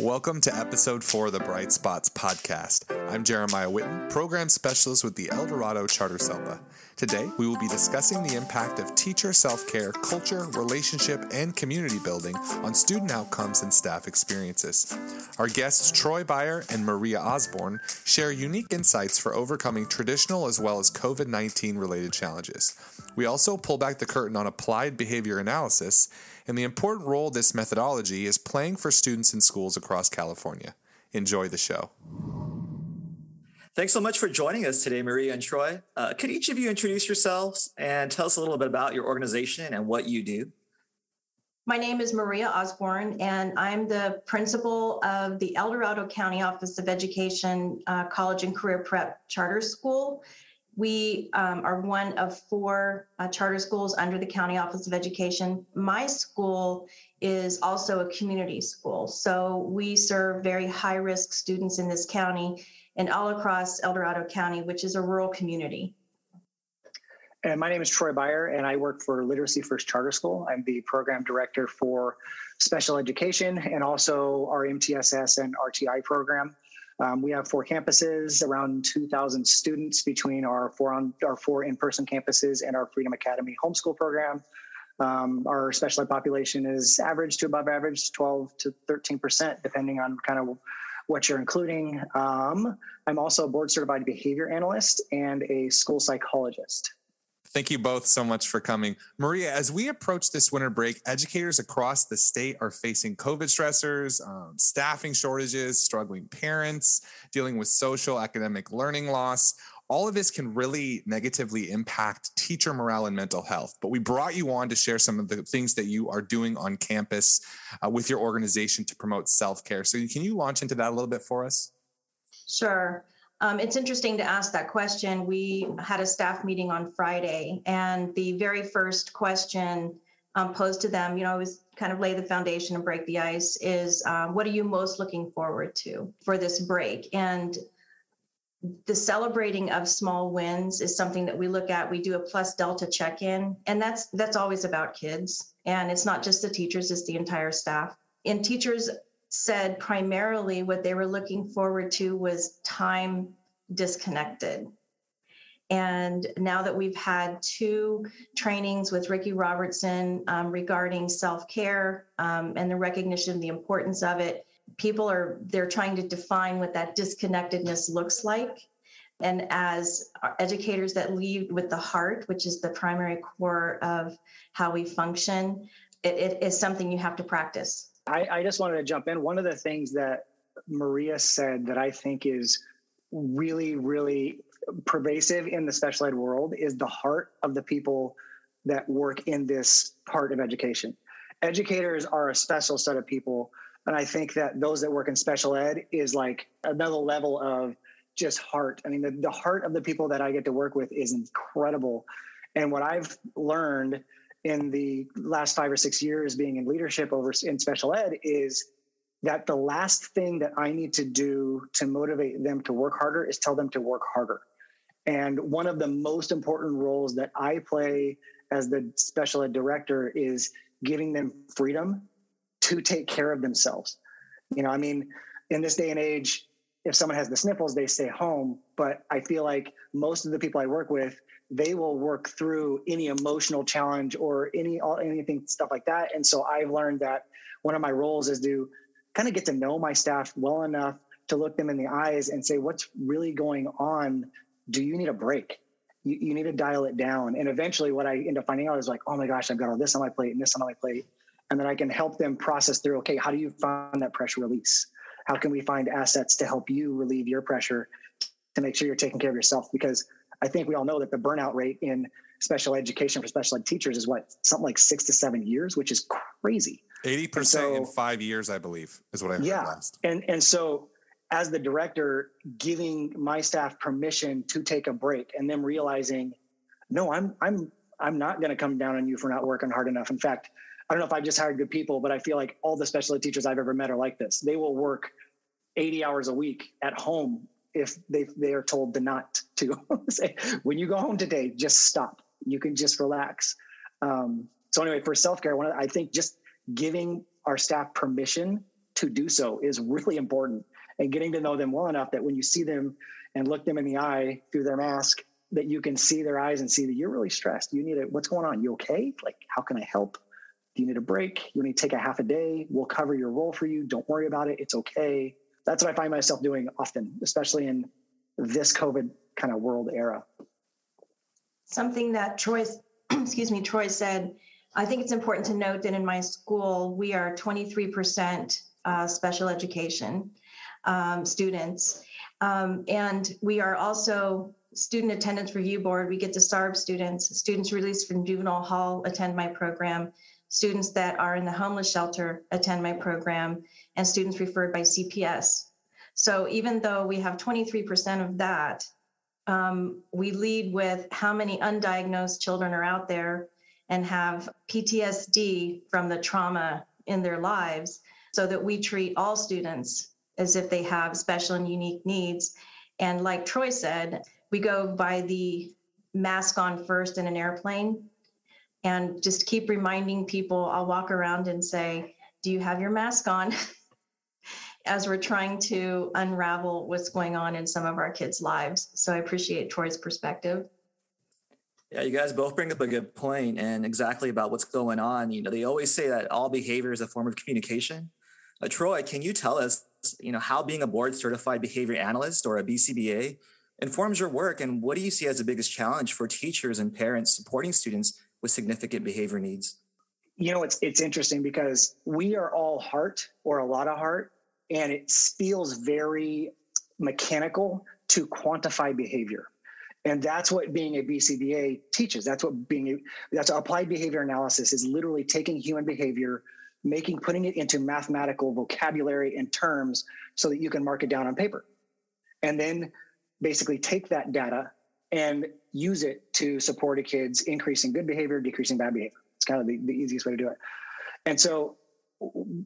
Welcome to episode four of the Bright Spots podcast. I'm Jeremiah Witten, program specialist with the El Dorado Charter SELPA. Today, we will be discussing the impact of teacher self care, culture, relationship, and community building on student outcomes and staff experiences. Our guests, Troy Beyer and Maria Osborne, share unique insights for overcoming traditional as well as COVID 19 related challenges. We also pull back the curtain on applied behavior analysis and the important role this methodology is playing for students in schools across California. Enjoy the show. Thanks so much for joining us today, Maria and Troy. Uh, could each of you introduce yourselves and tell us a little bit about your organization and what you do? My name is Maria Osborne, and I'm the principal of the El Dorado County Office of Education uh, College and Career Prep Charter School. We um, are one of four uh, charter schools under the County Office of Education. My school is also a community school. So we serve very high risk students in this county and all across El Dorado County, which is a rural community. And my name is Troy Beyer, and I work for Literacy First Charter School. I'm the program director for special education and also our MTSS and RTI program. Um, we have four campuses, around 2,000 students between our four on our four in-person campuses and our Freedom Academy homeschool program. Um, our special ed population is average to above average, 12 to 13 percent, depending on kind of what you're including. Um, I'm also a board certified behavior analyst and a school psychologist. Thank you both so much for coming. Maria, as we approach this winter break, educators across the state are facing COVID stressors, um, staffing shortages, struggling parents, dealing with social academic learning loss. All of this can really negatively impact teacher morale and mental health. But we brought you on to share some of the things that you are doing on campus uh, with your organization to promote self care. So, can you launch into that a little bit for us? Sure. Um, it's interesting to ask that question. We had a staff meeting on Friday, and the very first question um, posed to them, you know, was kind of lay the foundation and break the ice is um, what are you most looking forward to for this break? And the celebrating of small wins is something that we look at. We do a plus delta check-in, and that's that's always about kids. And it's not just the teachers, it's the entire staff. And teachers said primarily what they were looking forward to was time disconnected. And now that we've had two trainings with Ricky Robertson um, regarding self care um, and the recognition of the importance of it, people are they're trying to define what that disconnectedness looks like. And as educators that lead with the heart, which is the primary core of how we function, it, it is something you have to practice. I, I just wanted to jump in. One of the things that Maria said that I think is really, really pervasive in the special ed world is the heart of the people that work in this part of education. Educators are a special set of people. And I think that those that work in special ed is like another level of just heart. I mean, the, the heart of the people that I get to work with is incredible. And what I've learned in the last five or six years being in leadership over in special ed is that the last thing that I need to do to motivate them to work harder is tell them to work harder. And one of the most important roles that I play as the special ed director is giving them freedom to take care of themselves. You know, I mean, in this day and age, if someone has the sniffles, they stay home. But I feel like most of the people I work with, they will work through any emotional challenge or any anything stuff like that. And so I've learned that one of my roles is to kind of get to know my staff well enough to look them in the eyes and say, what's really going on? Do you need a break? You, you need to dial it down. And eventually, what I end up finding out is like, oh my gosh, I've got all this on my plate and this on my plate. And then I can help them process through, okay, how do you find that pressure release? How can we find assets to help you relieve your pressure to make sure you're taking care of yourself? Because I think we all know that the burnout rate in special education for special ed teachers is what something like six to seven years, which is crazy. Eighty percent in five years, I believe, is what I heard yeah, last. And and so as the director, giving my staff permission to take a break and them realizing, no, I'm I'm I'm not going to come down on you for not working hard enough. In fact, I don't know if I've just hired good people, but I feel like all the special ed teachers I've ever met are like this. They will work 80 hours a week at home if they they are told to not to say when you go home today just stop you can just relax um, so anyway for self-care one i think just giving our staff permission to do so is really important and getting to know them well enough that when you see them and look them in the eye through their mask that you can see their eyes and see that you're really stressed. You need it what's going on? You okay? Like how can i help? Do you need a break? You need to take a half a day. We'll cover your role for you. Don't worry about it. It's okay. That's what i find myself doing often especially in this covid kind of world era. Something that troy excuse me troy said i think it's important to note that in my school we are 23% uh, special education um, students. Um, and we are also student attendance review board. We get to SARB students, students released from juvenile hall attend my program, students that are in the homeless shelter attend my program, and students referred by CPS. So even though we have 23% of that, um, we lead with how many undiagnosed children are out there and have PTSD from the trauma in their lives so that we treat all students as if they have special and unique needs. And like Troy said, we go by the mask on first in an airplane and just keep reminding people. I'll walk around and say, Do you have your mask on? As we're trying to unravel what's going on in some of our kids' lives. So I appreciate Troy's perspective. Yeah, you guys both bring up a good point and exactly about what's going on. You know, they always say that all behavior is a form of communication. Uh, Troy, can you tell us you know, how being a board certified behavior analyst or a BCBA informs your work and what do you see as the biggest challenge for teachers and parents supporting students with significant behavior needs? You know, it's it's interesting because we are all heart or a lot of heart and it feels very mechanical to quantify behavior. And that's what being a BCBA teaches. That's what being a, that's applied behavior analysis is literally taking human behavior making putting it into mathematical vocabulary and terms so that you can mark it down on paper and then basically take that data and use it to support a kid's increasing good behavior decreasing bad behavior. It's kind of the, the easiest way to do it. And so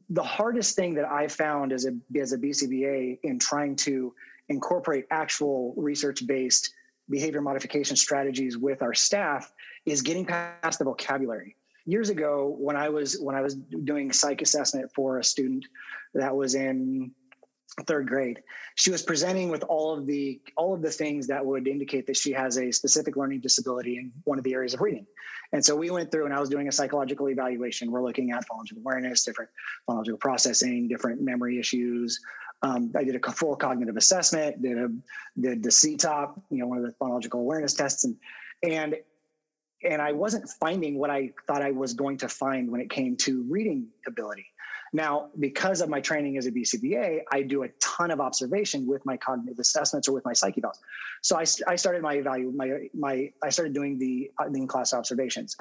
the hardest thing that i found as a as a bcba in trying to incorporate actual research based behavior modification strategies with our staff is getting past the vocabulary. Years ago when I was when I was doing psych assessment for a student that was in third grade. She was presenting with all of the all of the things that would indicate that she has a specific learning disability in one of the areas of reading. And so we went through and i was doing a psychological evaluation. We're looking at phonological awareness different phonological processing different memory issues. Um, i did a full cognitive assessment did a did the CTOPP you know one of the phonological awareness tests. And and and I wasn't finding what I thought I was going to find when it came to reading ability. Now, because of my training as a BCBA, I do a ton of observation with my cognitive assessments or with my psyche evals. So I, I started my evalu my my I started doing the uh, in class observations.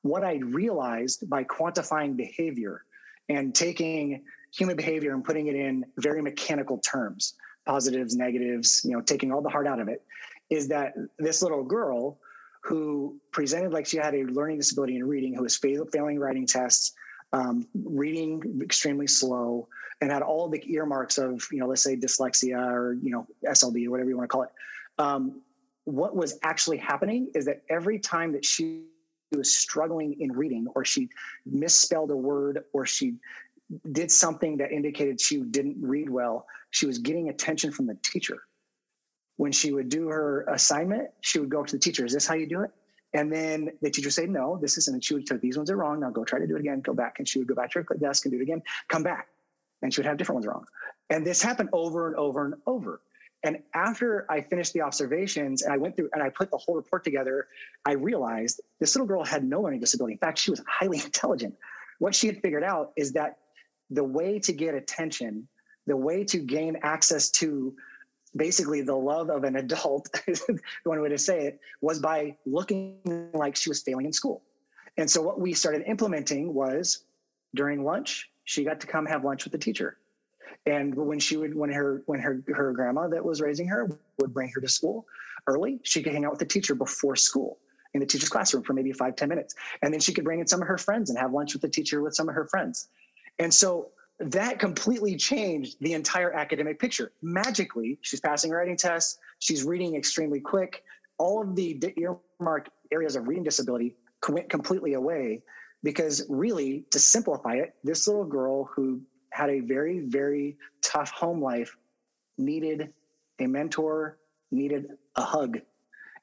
What I realized by quantifying behavior and taking human behavior and putting it in very mechanical terms, positives, negatives, you know, taking all the heart out of it, is that this little girl who presented like she had a learning disability in reading, who was fail, failing writing tests, um, reading extremely slow, and had all the earmarks of, you know, let's say dyslexia or, you know, SLD or whatever you want to call it. Um, what was actually happening is that every time that she was struggling in reading or she misspelled a word or she did something that indicated she didn't read well, she was getting attention from the teacher when she would do her assignment, she would go up to the teacher, is this how you do it? And then the teacher say, no, this isn't. And she would say, these ones are wrong. Now go try to do it again. Go back. And she would go back to her desk and do it again. Come back. And she would have different ones wrong. And this happened over and over and over. And after I finished the observations and I went through and I put the whole report together, I realized this little girl had no learning disability. In fact, she was highly intelligent. What she had figured out is that the way to get attention, the way to gain access to basically the love of an adult, one way to say it, was by looking like she was failing in school. And so what we started implementing was during lunch, she got to come have lunch with the teacher. And when she would, when her, when her, her grandma that was raising her would bring her to school early, she could hang out with the teacher before school in the teacher's classroom for maybe five ten minutes. And then she could bring in some of her friends and have lunch with the teacher with some of her friends. And so that completely changed the entire academic picture. Magically, she's passing writing tests, she's reading extremely quick. All of the earmark areas of reading disability went completely away because, really, to simplify it, this little girl who had a very, very tough home life, needed a mentor, needed a hug.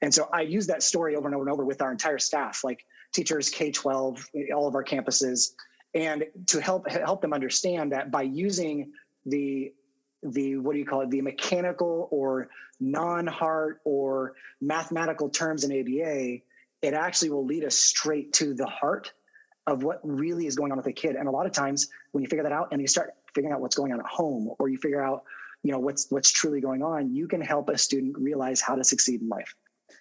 And so I use that story over and over and over with our entire staff, like teachers, K 12, all of our campuses, and to help help them understand that by using the the what do you call it? The mechanical or non-heart or mathematical terms in aba it actually will lead us straight to the heart of what really is going on with a kid. And a lot of times when you figure that out and you start figuring out what's going on at home or you figure out you know what's what's truly going on you can help a student realize how to succeed in life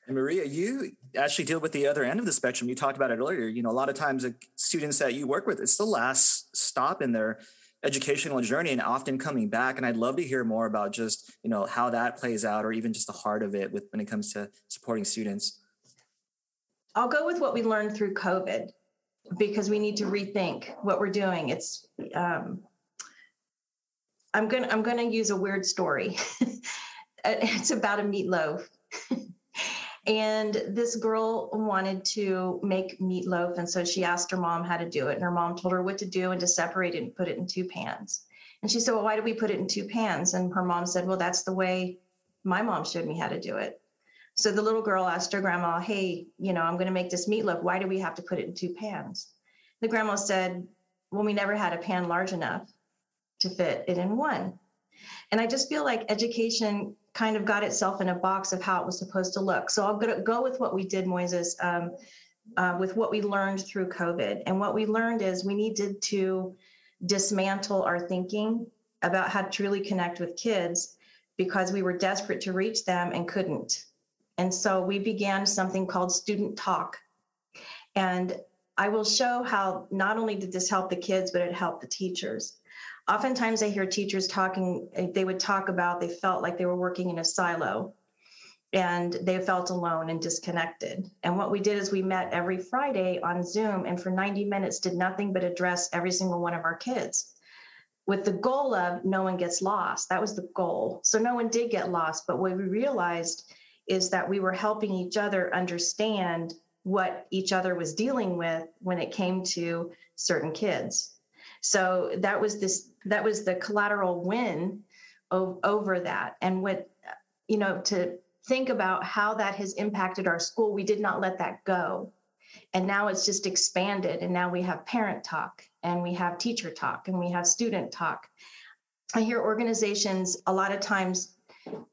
Maria, you actually deal with the other end of the spectrum. You talked about it earlier. You know, a lot of times, the students that you work with, it's the last stop in their educational journey and often coming back. And I'd love to hear more about just, you know, how that plays out or even just the heart of it with when it comes to supporting students. I'll go with what we learned through COVID because we need to rethink what we're doing. It's um, I'm gonna I'm gonna use a weird story. it's about a meatloaf. And this girl wanted to make meatloaf. And so she asked her mom how to do it. And her mom told her what to do and to separate it and put it in two pans. And she said, Well, why do we put it in two pans? And her mom said, Well, that's the way my mom showed me how to do it. So the little girl asked her grandma, Hey, you know, I'm going to make this meatloaf. Why do we have to put it in two pans? The grandma said, Well, we never had a pan large enough to fit it in one. And I just feel like education kind of got itself in a box of how it was supposed to look. So I'm going to go with what we did, Moises, um, uh, with what we learned through COVID. And what we learned is we needed to dismantle our thinking about how to truly connect with kids because we were desperate to reach them and couldn't. And so we began something called Student Talk. And I will show how not only did this help the kids, but it helped the teachers oftentimes I hear teachers talking, eh, they would talk about they felt like they were working in a silo and they felt alone and disconnected. And what we did is we met every Friday on Zoom and for 90 minutes did nothing but address every single one of our kids with the goal of no one gets lost. That was the goal. So no one did get lost. But what we realized is that we were helping each other understand what each other was dealing with when it came to certain kids. So that was this that was the collateral win o- over that. And what you know to think about how that has impacted our school, we did not let that go. And now it's just expanded. And now we have parent talk and we have teacher talk and we have student talk. I hear organizations a lot of times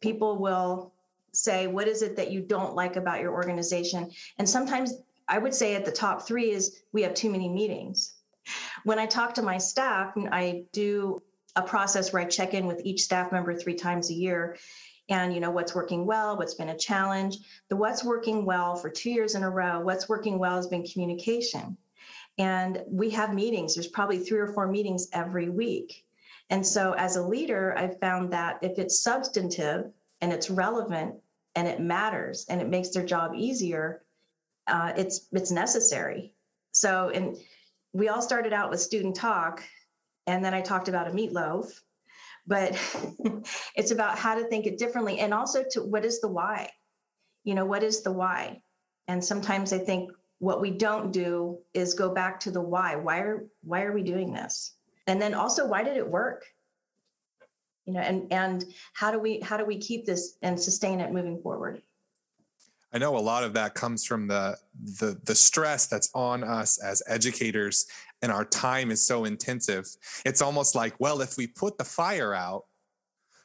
people will say, What is it that you don't like about your organization? And sometimes I would say at the top three is we have too many meetings. When I talk to my staff, I do a process where I check in with each staff member three times a year and you know what's working well what's been a challenge. The what's working well for two years in a row what's working well has been communication. And we have meetings. There's probably three or four meetings every week. And so as a leader i've found that if it's substantive and it's relevant and it matters and it makes their job easier uh, it's it's necessary. So and we all started out with student talk, and then I talked about a meatloaf. But it's about how to think it differently, and also to what is the why? You know, what is the why? And sometimes I think what we don't do is go back to the why. Why are why are we doing this? And then also, why did it work? You know, and and how do we how do we keep this and sustain it moving forward? I know a lot of that comes from the the the stress that's on us as educators and our time is so intensive. It's almost like, well, if we put the fire out,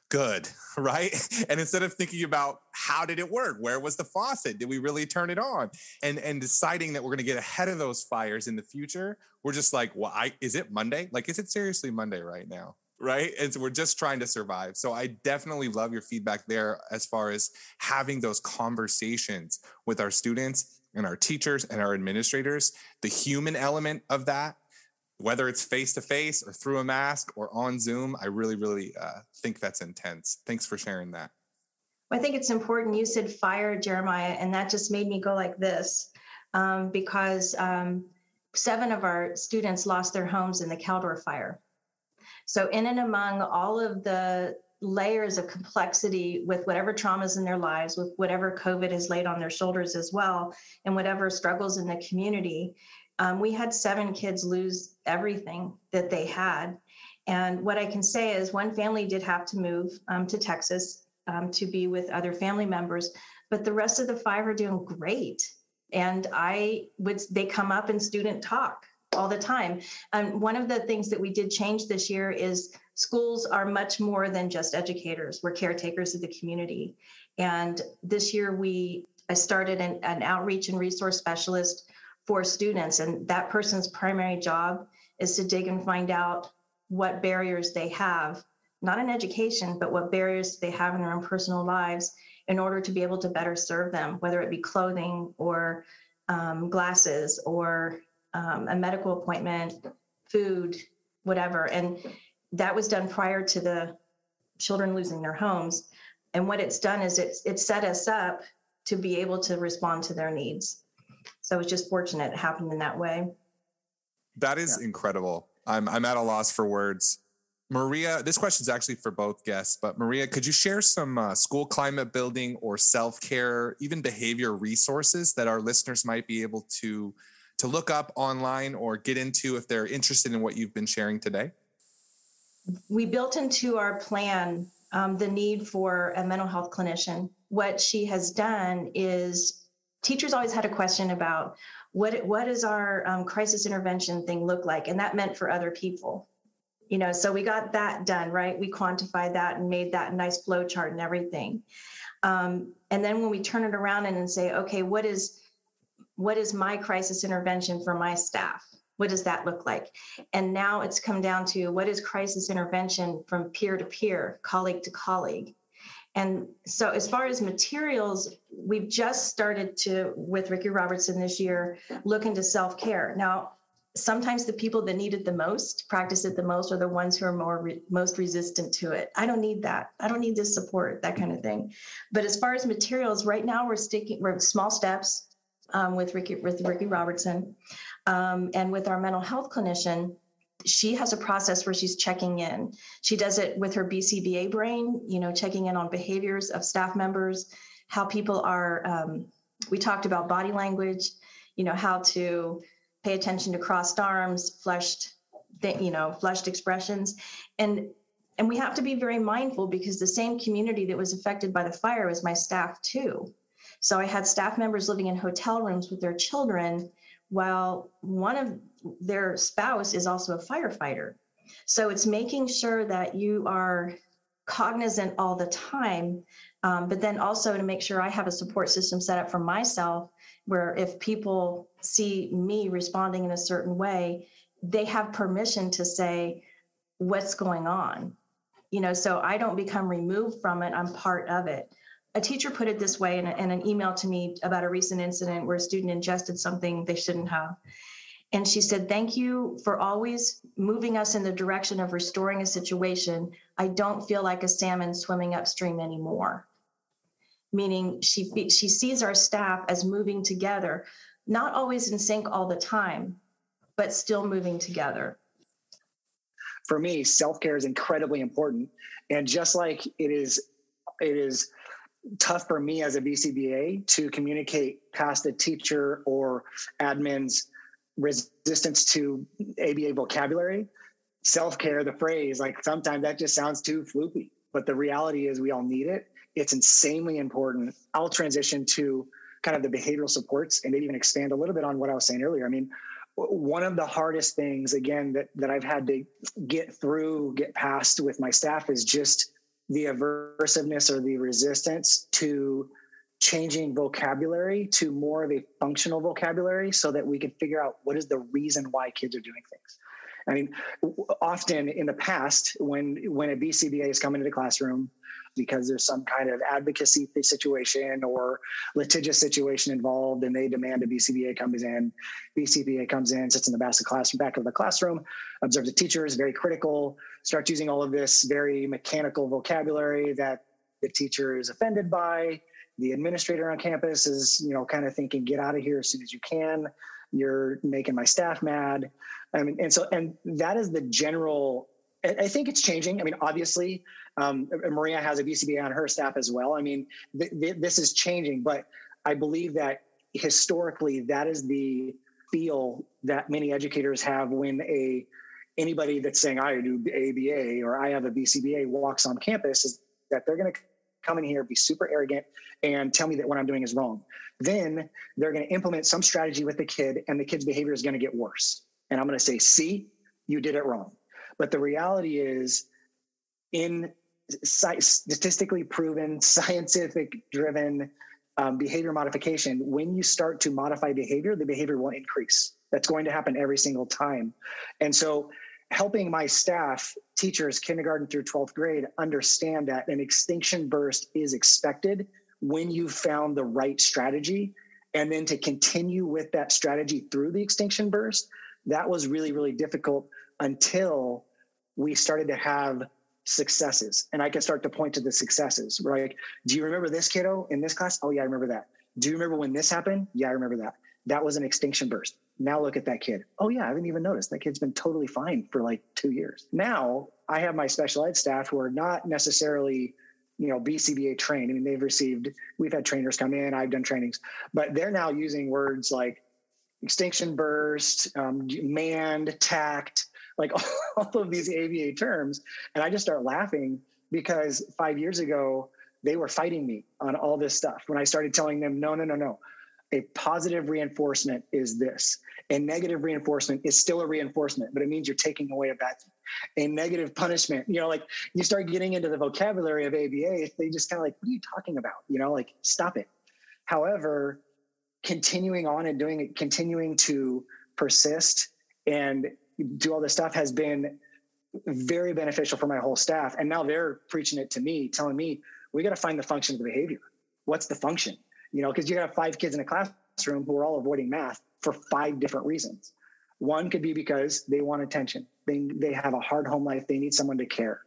good, right? And instead of thinking about how did it work? Where was the faucet? Did we really turn it on? And and deciding that we're going to get ahead of those fires in the future, we're just like, well, I is it Monday? Like is it seriously Monday right now? Right? And so we're just trying to survive. So I definitely love your feedback there as far as having those conversations with our students and our teachers and our administrators. The human element of that, whether it's face to face or through a mask or on Zoom, I really, really uh, think that's intense. Thanks for sharing that. I think it's important. You said fire, Jeremiah, and that just made me go like this um, because um, seven of our students lost their homes in the Caldor fire. So, in and among all of the layers of complexity with whatever traumas in their lives, with whatever COVID has laid on their shoulders as well, and whatever struggles in the community, um, we had seven kids lose everything that they had. And what I can say is one family did have to move um, to Texas um, to be with other family members, but the rest of the five are doing great. And I would, they come up and student talk all the time. And one of the things that we did change this year is schools are much more than just educators. We're caretakers of the community. And this year we I started an, an outreach and resource specialist for students, and that person's primary job is to dig and find out what barriers they have, not in education, but what barriers they have in their own personal lives in order to be able to better serve them, whether it be clothing or um, glasses or um, a medical appointment, food, whatever. And that was done prior to the children losing their homes. And what it's done is it's it set us up to be able to respond to their needs. So it's just fortunate it happened in that way. That is yeah. incredible. I'm I'm at a loss for words. Maria, this question is actually for both guests, but Maria, could you share some uh, school climate building or self care, even behavior resources that our listeners might be able to to look up online or get into if they're interested in what you've been sharing today? We built into our plan um, the need for a mental health clinician. What she has done is teachers always had a question about what what does our um, crisis intervention thing look like, and that meant for other people. You know, so we got that done, right? We quantified that and made that nice flow chart and everything. Um, and then when we turn it around and, and say, okay, what is what is my crisis intervention for my staff? What does that look like? And now it's come down to what is crisis intervention from peer to peer, colleague to colleague. And so, as far as materials, we've just started to, with Ricky Robertson this year, look into self care. Now, sometimes the people that need it the most, practice it the most, are the ones who are more re- most resistant to it. I don't need that. I don't need this support, that kind of thing. But as far as materials, right now we're sticking, we're small steps um, with Ricky with Ricky Robertson, um, and with our mental health clinician. She has a process where she's checking in. She does it with her BCBA brain, you know, checking in on behaviors of staff members, how people are. Um, we talked about body language, you know, how to pay attention to crossed arms, flushed, you know, flushed expressions, and and we have to be very mindful because the same community that was affected by the fire was my staff too. So I had staff members living in hotel rooms with their children while one of their spouse is also a firefighter. So it's making sure that you are cognizant all the time, um, but then also to make sure I have a support system set up for myself where if people see me responding in a certain way, they have permission to say, what's going on? You know, so I don't become removed from it, I'm part of it a teacher put it this way in, a, in, an email to me about a recent incident where a student ingested something they shouldn't have. And she said, Thank you for always moving us in the direction of restoring a situation. I don't feel like a salmon swimming upstream anymore. Meaning she, she sees our staff as moving together, not always in sync all the time, but still moving together. For me, self care is incredibly important. And just like it is, it is tough for me as a BCBA to communicate past a teacher or admin's resistance to ABA vocabulary. Self care, the phrase, like sometimes that just sounds too floopy, but the reality is we all need it. It's insanely important. I'll transition to kind of the behavioral supports and maybe even expand a little bit on what I was saying earlier. I mean, one of the hardest things, again, that, that I've had to get through, get past with my staff is just the aversiveness or the resistance to changing vocabulary to more of a functional vocabulary so that we can figure out what is the reason why kids are doing things. I mean, often in the past, when when a BCBA is coming into the classroom, because there's some kind of advocacy situation or litigious situation involved and they demand a BCBA comes in. BCBA comes in, sits in the back of the classroom, back of the classroom, observes the teachers, very critical, starts using all of this very mechanical vocabulary that the teacher is offended by. The administrator on campus is, you know, kind of thinking, get out of here as soon as you can. You're making my staff mad. I mean, and so, and that is the general I think it's changing. I mean, obviously, um, Maria has a BCBA on her staff as well. I mean, th- th- this is changing, but I believe that historically, that is the feel that many educators have when a anybody that's saying I do ABA or I have a BCBA walks on campus is that they're going to come in here, be super arrogant, and tell me that what I'm doing is wrong. Then they're going to implement some strategy with the kid, and the kid's behavior is going to get worse. And I'm going to say, see, you did it wrong. But the reality is, in statistically proven, scientific driven um, behavior modification, when you start to modify behavior, the behavior will increase. That's going to happen every single time. And so, helping my staff, teachers, kindergarten through 12th grade, understand that an extinction burst is expected when you've found the right strategy. And then to continue with that strategy through the extinction burst, that was really, really difficult until we started to have successes. And I can start to point to the successes, right? Do you remember this kiddo in this class? Oh, yeah, I remember that. Do you remember when this happened? Yeah, I remember that. That was an extinction burst. Now look at that kid. Oh, yeah, I haven't even noticed. That kid's been totally fine for like two years. Now I have my special ed staff who are not necessarily you know bcba trained i mean they've received we've had trainers come in i've done trainings but they're now using words like extinction burst um, mand tact like all of these aba terms. And i just start laughing because five years ago they were fighting me on all this stuff when i started telling them no no no no. A positive reinforcement is this. A negative reinforcement is still a reinforcement but it means you're taking away a bad thing. A negative punishment you know like you start getting into the vocabulary of aba they just kind of like what are you talking about? You know like stop it. However continuing on and doing it continuing to persist and do all this stuff has been very beneficial for my whole staff and now they're preaching it to me telling me we got to find the function of the behavior what's the function you know, because you have five kids in a classroom who are all avoiding math for five different reasons. One could be because they want attention. They, they have a hard home life. They need someone to care.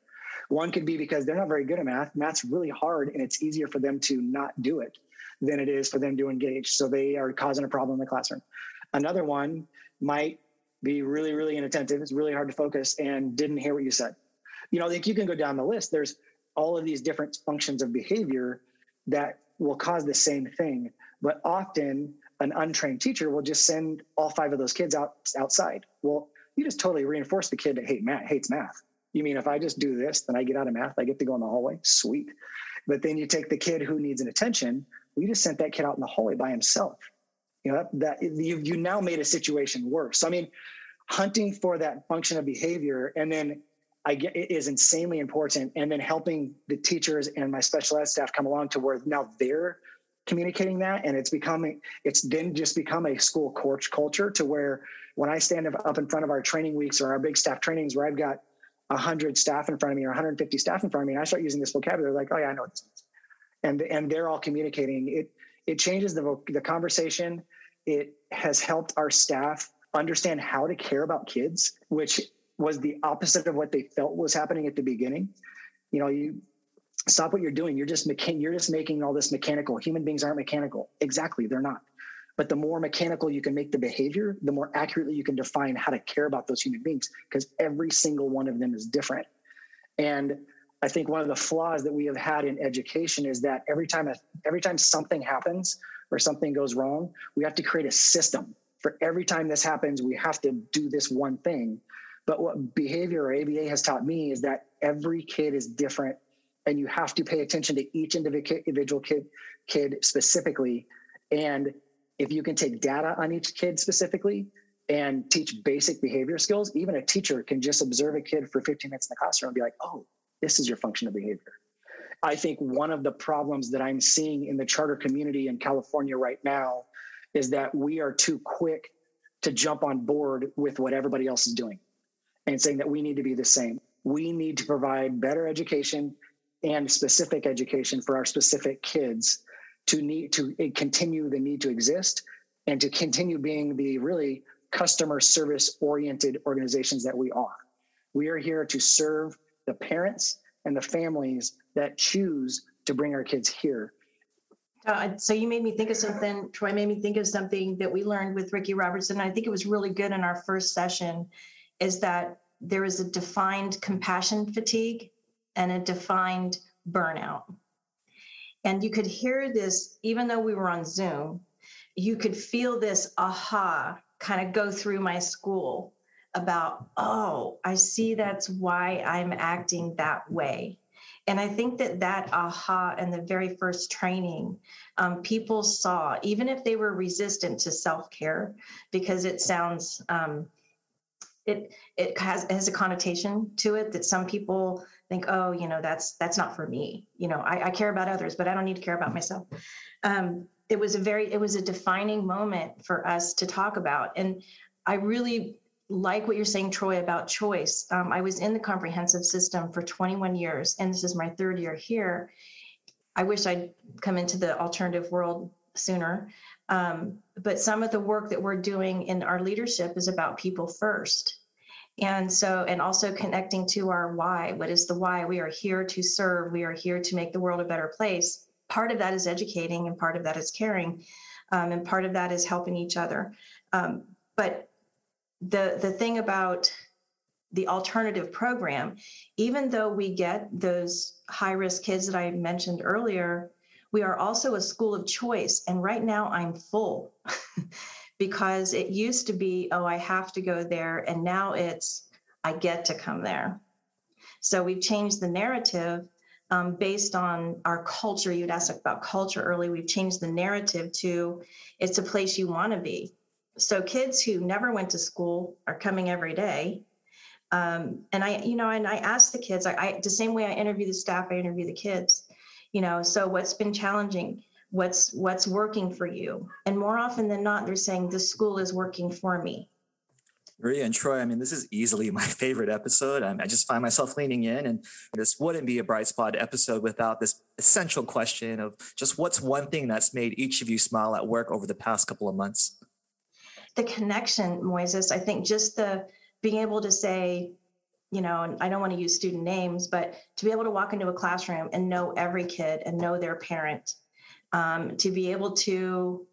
One could be because they're not very good at math. Math's really hard and it's easier for them to not do it than it is for them to engage. So they are causing a problem in the classroom. Another one might be really, really inattentive. It's really hard to focus and didn't hear what you said. You know, like you can go down the list. There's all of these different functions of behavior that will cause the same thing. But often an untrained teacher will just send all five of those kids out outside. Well, you just totally reinforce the kid that hate math, hates math. You mean if I just do this, then I get out of math, I get to go in the hallway? Sweet. But then you take the kid who needs an attention, we just sent that kid out in the hallway by himself. You know, that, you you now made a situation worse. I mean, hunting for that function of behavior and then I get it is insanely important. And then helping the teachers and my special ed staff come along to where now they're communicating that and it's becoming it's then just become a school coach culture to where when I stand up in front of our training weeks or our big staff trainings where I've got 100 staff in front of me or 150 staff in front of me and I start using this vocabulary like oh yeah I know what this means and and they're all communicating it it changes the the conversation it has helped our staff understand how to care about kids which was the opposite of what they felt was happening at the beginning. You know, you stop what you're doing. You're just mechan- you're just making all this mechanical. Human beings aren't mechanical. Exactly, they're not. But the more mechanical you can make the behavior, the more accurately you can define how to care about those human beings because every single one of them is different. And I think one of the flaws that we have had in education is that every time a, every time something happens or something goes wrong, we have to create a system. For every time this happens, we have to do this one thing. But what behavior or ABA has taught me is that every kid is different and you have to pay attention to each individual kid kid specifically. And if you can take data on each kid specifically and teach basic behavior skills even a teacher can just observe a kid for 15 minutes in the classroom and be like oh this is your function of behavior i think one of the problems that i'm seeing in the charter community in california right now is that we are too quick to jump on board with what everybody else is doing and saying that we need to be the same. We need to provide better education and specific education for our specific kids to need to eh, continue the need to exist and to continue being the really customer service oriented organizations that we are. We are here to serve the parents and the families that choose to bring our kids here. Uh, so you made me think of something, Troy made me think of something that we learned with Ricky Robertson. I think it was really good in our first session is that there is a defined compassion fatigue and a defined burnout. And you could hear this, even though we were on Zoom, you could feel this aha kind of go through my school about, oh, I see that's why I'm acting that way. And I think that that aha and the very first training, um, people saw, even if they were resistant to self care, because it sounds, um, it it has has a connotation to it that some people think, oh, you know, that's that's not for me. You know, I, I care about others, but I don't need to care about myself. Um, it was a very it was a defining moment for us to talk about, and I really like what you're saying, Troy, about choice. Um, I was in the comprehensive system for 21 years, and this is my third year here. I wish I'd come into the alternative world sooner. Um, but some of the work that we're doing in our leadership is about people first. And so, and also connecting to our why. What is the why? We are here to serve, we are here to make the world a better place. Part of that is educating, and part of that is caring, um, and part of that is helping each other. Um, but the the thing about the alternative program, even though we get those high risk kids that I mentioned earlier, we are also a school of choice. And right now I'm full because it used to be, oh, I have to go there. And now it's, I get to come there. So we've changed the narrative um, based on our culture. You'd asked about culture early. We've changed the narrative to it's a place you want to be so kids who never went to school are coming every day um, and i you know and i ask the kids I, I, the same way i interview the staff i interview the kids you know so what's been challenging what's what's working for you and more often than not they're saying this school is working for me Maria and Troy, I mean, this is easily my favorite episode. Mean, I just find myself leaning in, and this wouldn't be a bright spot episode without this essential question of just what's one thing that's made each of you smile at work over the past couple of months? The connection, Moises. I think just the being able to say, you know, and I don't want to use student names, but to be able to walk into a classroom and know every kid and know their parent, um, to be able to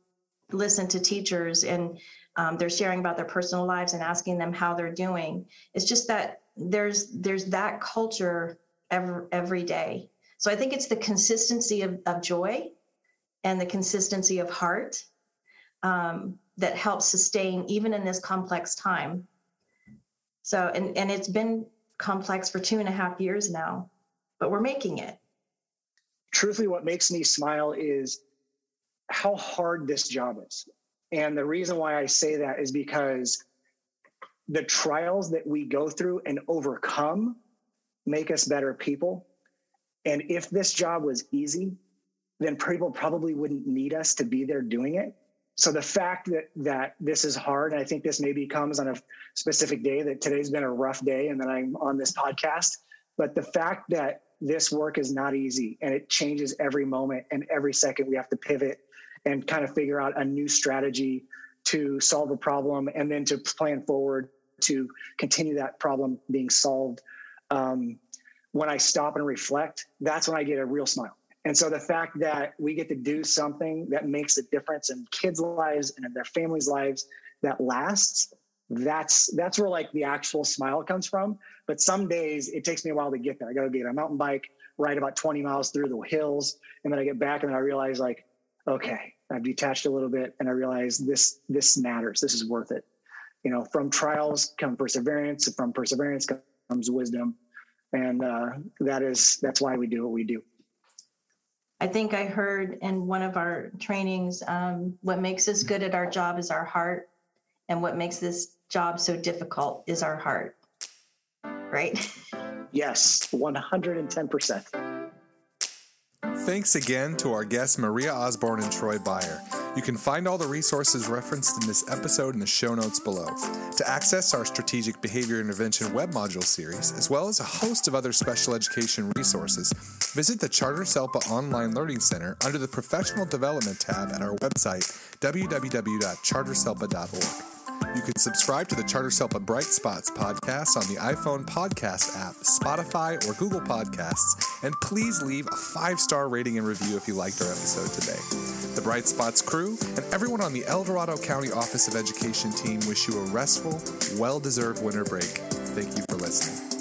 listen to teachers and um, they're sharing about their personal lives and asking them how they're doing. It's just that there's there's that culture every every day. So I think it's the consistency of, of joy and the consistency of heart um, that helps sustain even in this complex time. So, and, and it's been complex for two and a half years now, but we're making it. Truthfully, what makes me smile is how hard this job is. And the reason why I say that is because the trials that we go through and overcome make us better people. And if this job was easy, then people probably wouldn't need us to be there doing it so the fact that that this is hard and i think this maybe comes on a specific day that today's been a rough day and that i'm on this podcast but the fact that this work is not easy and it changes every moment and every second we have to pivot and kind of figure out a new strategy to solve a problem and then to plan forward to continue that problem being solved um, when i stop and reflect that's when i get a real smile and so the fact that we get to do something that makes a difference in kids' lives and in their families' lives that lasts, that's that's where like the actual smile comes from. But some days it takes me a while to get there. I gotta get a mountain bike, ride about 20 miles through the hills, and then I get back and I realize like, okay, I've detached a little bit and I realize this this matters. This is worth it. You know, from trials come perseverance, from perseverance comes wisdom. And uh, that is that's why we do what we do. I think I heard in one of our trainings, um, what makes us good at our job is our heart, and what makes this job so difficult is our heart. Right? Yes, 110%. Thanks again to our guests Maria Osborne and Troy Beyer. You can find all the resources referenced in this episode in the show notes below. To access our Strategic Behavior Intervention web module series, as well as a host of other special education resources, visit the Charter SELPA Online Learning Center under the Professional Development tab at our website, www.charterselpa.org. You can subscribe to the Charter SELPA Bright Spots podcast on the iPhone podcast app, Spotify, or Google Podcasts, and please leave a five star rating and review if you liked our episode today. The Bright Spots crew and everyone on the El Dorado County Office of Education team wish you a restful, well deserved winter break. Thank you for listening.